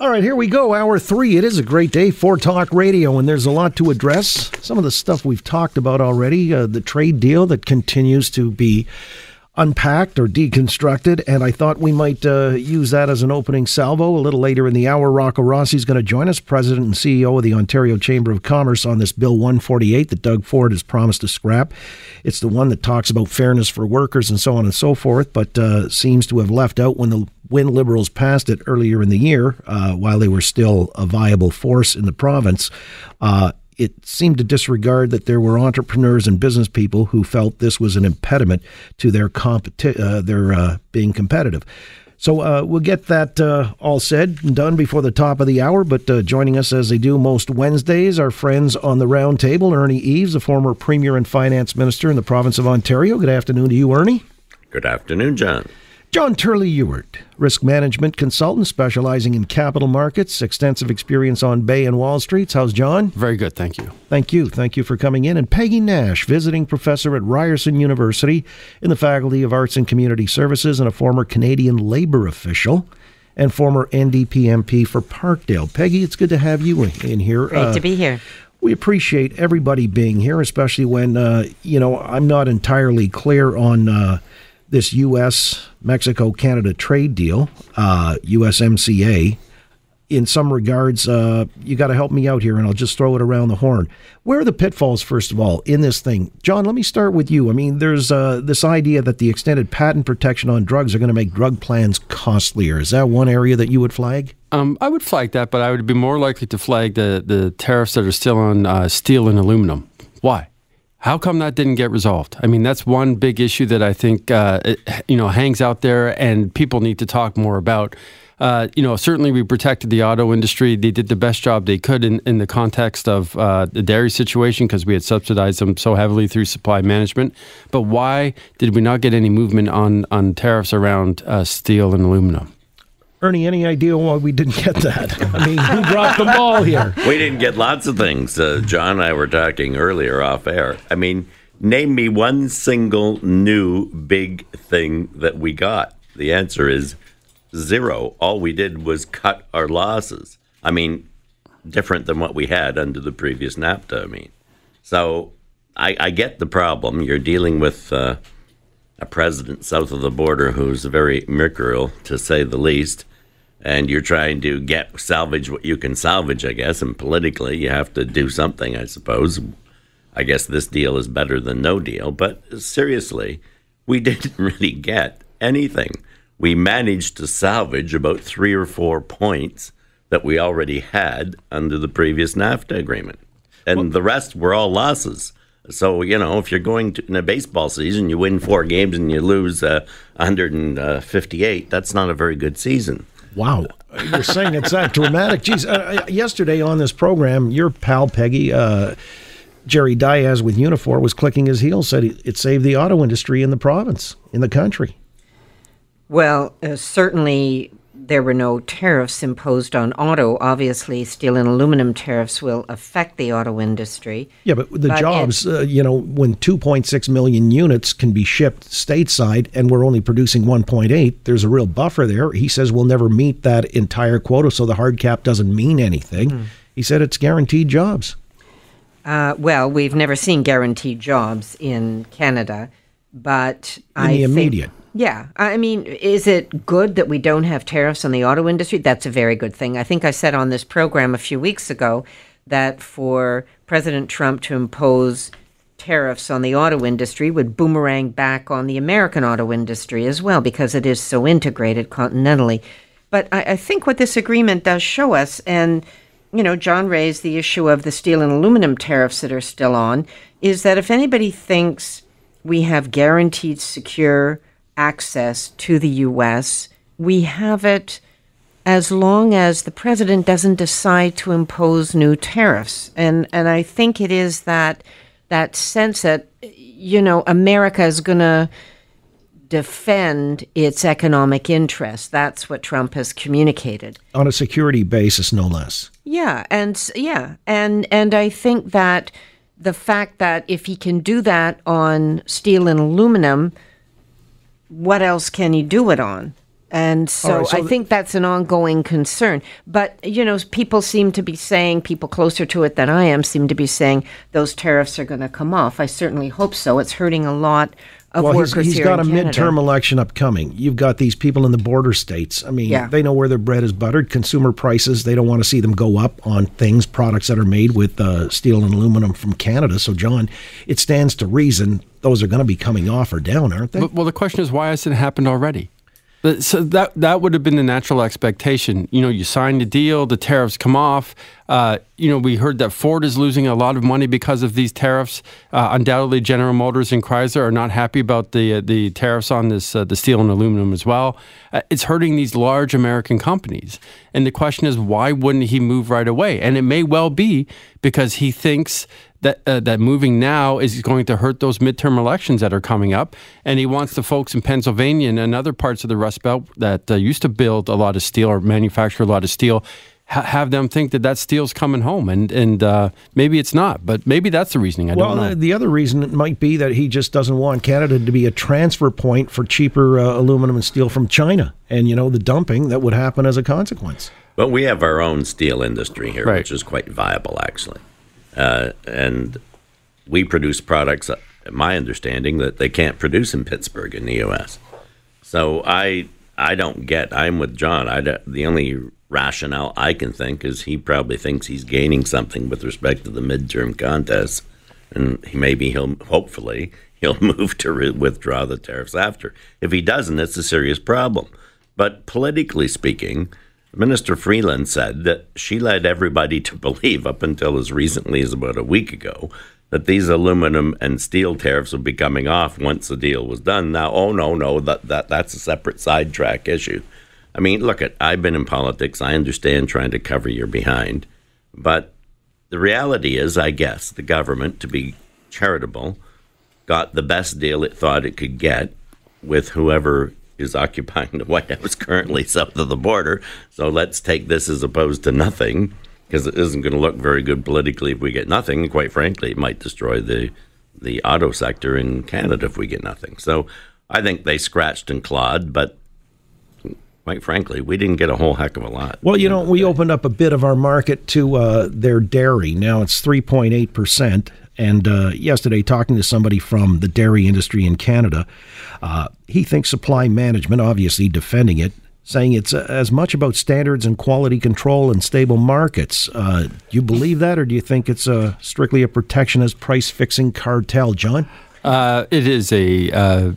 All right, here we go. Hour three. It is a great day for talk radio, and there's a lot to address. Some of the stuff we've talked about already, uh, the trade deal that continues to be unpacked or deconstructed, and I thought we might uh, use that as an opening salvo. A little later in the hour, Rocco Rossi is going to join us, President and CEO of the Ontario Chamber of Commerce, on this Bill 148 that Doug Ford has promised to scrap. It's the one that talks about fairness for workers and so on and so forth, but uh, seems to have left out when the when Liberals passed it earlier in the year, uh, while they were still a viable force in the province, uh, it seemed to disregard that there were entrepreneurs and business people who felt this was an impediment to their competi- uh, their uh, being competitive. So uh, we'll get that uh, all said and done before the top of the hour. But uh, joining us as they do most Wednesdays, our friends on the round table, Ernie Eves, a former Premier and Finance Minister in the province of Ontario. Good afternoon to you, Ernie. Good afternoon, John. John Turley Ewart, risk management consultant specializing in capital markets, extensive experience on Bay and Wall Streets. How's John? Very good, thank you. Thank you. Thank you for coming in. And Peggy Nash, visiting professor at Ryerson University in the Faculty of Arts and Community Services and a former Canadian labor official and former NDP MP for Parkdale. Peggy, it's good to have you in here. Great uh, to be here. We appreciate everybody being here, especially when, uh, you know, I'm not entirely clear on. Uh, this U.S. Mexico Canada trade deal, uh, USMCA. In some regards, uh, you got to help me out here, and I'll just throw it around the horn. Where are the pitfalls, first of all, in this thing? John, let me start with you. I mean, there's uh, this idea that the extended patent protection on drugs are going to make drug plans costlier. Is that one area that you would flag? Um, I would flag that, but I would be more likely to flag the, the tariffs that are still on uh, steel and aluminum. Why? How come that didn't get resolved? I mean, that's one big issue that I think uh, it, you know hangs out there, and people need to talk more about. Uh, you know, certainly we protected the auto industry. They did the best job they could in, in the context of uh, the dairy situation because we had subsidized them so heavily through supply management. But why did we not get any movement on on tariffs around uh, steel and aluminum? Ernie, any idea why we didn't get that? I mean, who dropped the ball here? We didn't get lots of things. Uh, John and I were talking earlier off air. I mean, name me one single new big thing that we got. The answer is zero. All we did was cut our losses. I mean, different than what we had under the previous NAFTA. I mean, so I, I get the problem. You're dealing with. Uh, a president south of the border who's very mercurial, to say the least and you're trying to get salvage what you can salvage, I guess. And politically, you have to do something, I suppose. I guess this deal is better than no deal. But seriously, we didn't really get anything. We managed to salvage about three or four points that we already had under the previous NAFTA agreement. And well, the rest were all losses. So, you know, if you're going to, in a baseball season, you win four games and you lose uh, 158, that's not a very good season. Wow. You're saying it's that dramatic. Geez, uh, uh, yesterday on this program, your pal Peggy, uh, Jerry Dias with Unifor, was clicking his heels, said it saved the auto industry in the province, in the country. Well, uh, certainly there were no tariffs imposed on auto. Obviously, steel and aluminum tariffs will affect the auto industry. Yeah, but the but jobs, uh, you know, when 2.6 million units can be shipped stateside and we're only producing 1.8, there's a real buffer there. He says we'll never meet that entire quota, so the hard cap doesn't mean anything. Mm. He said it's guaranteed jobs. Uh, well, we've never seen guaranteed jobs in Canada, but in I the immediate. Think, yeah. I mean, is it good that we don't have tariffs on the auto industry? That's a very good thing. I think I said on this program a few weeks ago that for President Trump to impose tariffs on the auto industry would boomerang back on the American auto industry as well because it is so integrated continentally. But I, I think what this agreement does show us, and you know, John raised the issue of the steel and aluminum tariffs that are still on, is that if anybody thinks we have guaranteed secure access to the U.S. We have it as long as the president doesn't decide to impose new tariffs. And, and I think it is that, that sense that, you know, America is going to defend its economic interests. That's what Trump has communicated. On a security basis, no less. Yeah. And yeah. And, and I think that the fact that if he can do that on steel and aluminum, what else can he do it on? And so, right, so I th- think that's an ongoing concern. But, you know, people seem to be saying, people closer to it than I am seem to be saying those tariffs are going to come off. I certainly hope so. It's hurting a lot of well, he's, workers he's here got a Canada. midterm election upcoming. You've got these people in the border states. I mean, Yeah. they know where their bread is buttered. Consumer prices, they don't want to see them go up on things, products that are made with uh, steel and aluminum from Canada. So, John, it stands to reason those are going to be coming off or down, aren't they? But, well, the question is, why hasn't it happened already? But- So that that would have been the natural expectation. You know, you sign the deal, the tariffs come off. Uh, you know, we heard that Ford is losing a lot of money because of these tariffs. Uh, undoubtedly, General Motors and Chrysler are not happy about the uh, the tariffs on this uh, the steel and aluminum as well. It's hurting these large American companies. And the question is, why wouldn't he move right away? And it may well be because he thinks that uh, that moving now is going to hurt those midterm elections that are coming up, and he wants the folks in Pennsylvania and other parts of the Rust Belt that uh, used to build a lot of steel or manufacture a lot of steel. Ha- have them think that that steel's coming home, and and uh, maybe it's not, but maybe that's the reasoning. I Well, don't know. the, the other reason it might be that he just doesn't want Canada to be a transfer point for cheaper uh, aluminum and steel from China, and you know the dumping that would happen as a consequence. But we have our own steel industry here, Right. which is quite viable, actually. Uh, and we produce products, uh, my understanding, that they can't produce in Pittsburgh in the U.S. So I, I don't get. I'm with John. I the only rationale I can think is he probably thinks he's gaining something with respect to the midterm contest, and he, maybe he'll hopefully he'll move to re- withdraw the tariffs after. If he doesn't, it's a serious problem. But politically speaking, Minister Freeland said that she led everybody to believe, up until as recently as about a week ago, that these aluminum and steel tariffs would be coming off once the deal was done. Now, oh no, no, that, that that's a separate sidetrack issue. I mean, look at I've been in politics. I understand trying to cover your behind, but the reality is, I guess, the government, to be charitable, got the best deal it thought it could get with whoever is occupying the White House currently south of the border. So let's take this as opposed to nothing, because it isn't going to look very good politically if we get nothing. Quite frankly, it might destroy the the auto sector in Canada if we get nothing. So I think they scratched and clawed, but quite frankly, we didn't get a whole heck of a lot. Well, you know, we opened up a bit of our market to uh, their dairy. Now it's 3.8%. And uh, yesterday, talking to somebody from the dairy industry in Canada, uh, he thinks supply management, obviously defending it, saying it's uh, as much about standards and quality control and stable markets. Uh, do you believe that, or do you think it's uh, strictly a protectionist price fixing cartel, John? Uh, it is a uh,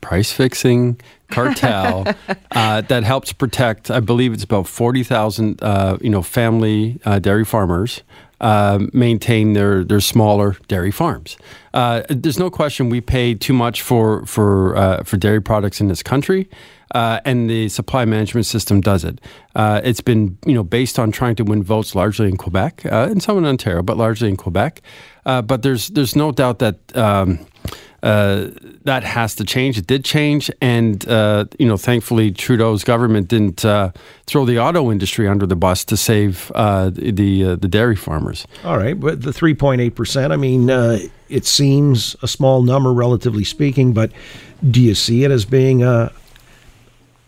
price fixing cartel uh, that helps protect. I believe it's about forty thousand, uh, you know, family uh, dairy farmers. Uh, maintain their, their smaller dairy farms. Uh, there's no question we pay too much for for uh, for dairy products in this country, uh, and the supply management system does it. Uh, it's been you know based on trying to win votes largely in Quebec uh, and some in Ontario, but largely in Quebec. But there's there's no doubt that. Um, uh, that has to change. It did change, and uh, you know, thankfully, Trudeau's government didn't uh, throw the auto industry under the bus to save uh, the uh, the dairy farmers. All right, but the 3.8%, I mean, uh, it seems a small number, relatively speaking, but do you see it as being a,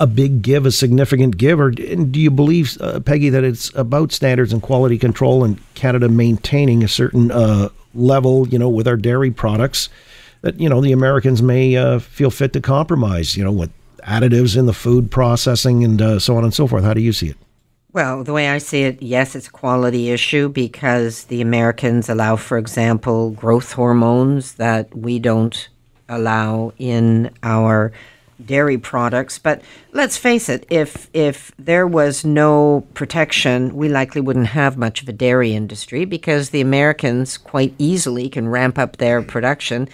a big give, a significant give, or do you believe, Peggy, that it's about standards and quality control and Canada maintaining a certain level, you know, with our dairy products that, you know, the Americans may uh, feel fit to compromise, you know, with additives in the food processing and uh, so on and so forth? How do you see it? Well, the way I see it, yes, it's a quality issue because the Americans allow, for example, growth hormones that we don't allow in our dairy products. But let's face it, if if there was no protection, we likely wouldn't have much of a dairy industry because the Americans quite easily can ramp up their production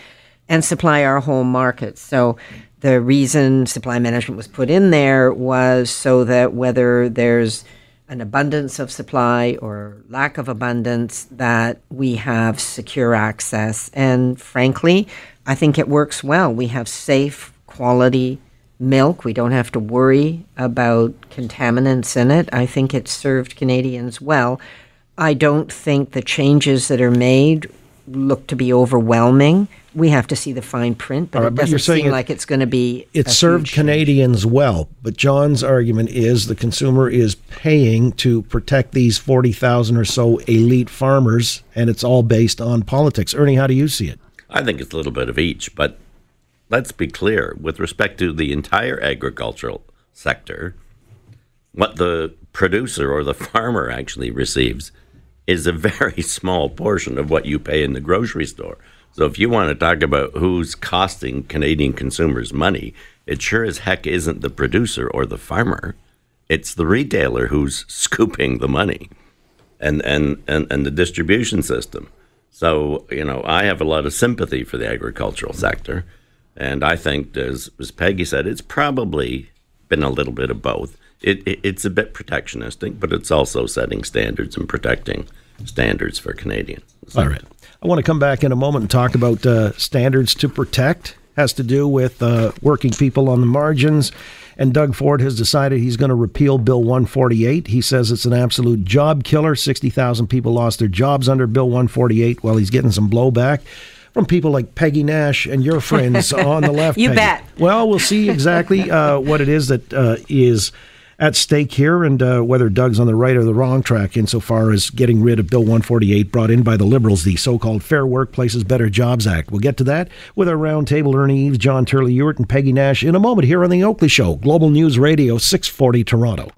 and supply our home markets. So the reason supply management was put in there was so that whether there's an abundance of supply or lack of abundance, that we have secure access. And frankly, I think it works well. We have safe, quality milk. We don't have to worry about contaminants in it. I think it served Canadians well. I don't think the changes that are made look to be overwhelming. We have to see the fine print, but All right, it doesn't saying seem it- like it's going to be. It a served huge- Canadians well, but John's argument is the consumer is paying to protect these 40,000 or so elite farmers, and it's all based on politics. Ernie, how do you see it? I think it's a little bit of each, but let's be clear with respect to the entire agricultural sector, what the producer or the farmer actually receives is a very small portion of what you pay in the grocery store. So if you want to talk about who's costing Canadian consumers money, it sure as heck isn't the producer or the farmer. It's the retailer who's scooping the money and, and, and, and the distribution system. So, you know, I have a lot of sympathy for the agricultural sector. And I think, as, as Peggy said, it's probably been a little bit of both. It, it, it's a bit protectionistic, but it's also setting standards and protecting standards for Canadians. All right. I want to come back in a moment and talk about uh, standards to protect. Has to do with uh, working people on the margins. And Doug Ford has decided he's going to repeal Bill 148. He says it's an absolute job killer. 60,000 people lost their jobs under Bill 148 while he's getting some blowback from people like Peggy Nash and your friends on the left. You Peggy. bet. Well, we'll see exactly uh, what it is that uh, is at stake here and uh, whether Doug's on the right or the wrong track insofar as getting rid of Bill 148 brought in by the Liberals, the so called Fair Workplaces Better Jobs Act. We'll get to that with our roundtable Ernie Eves, John Turley Ewart, and Peggy Nash in a moment here on The Oakley Show, Global News Radio 640 Toronto.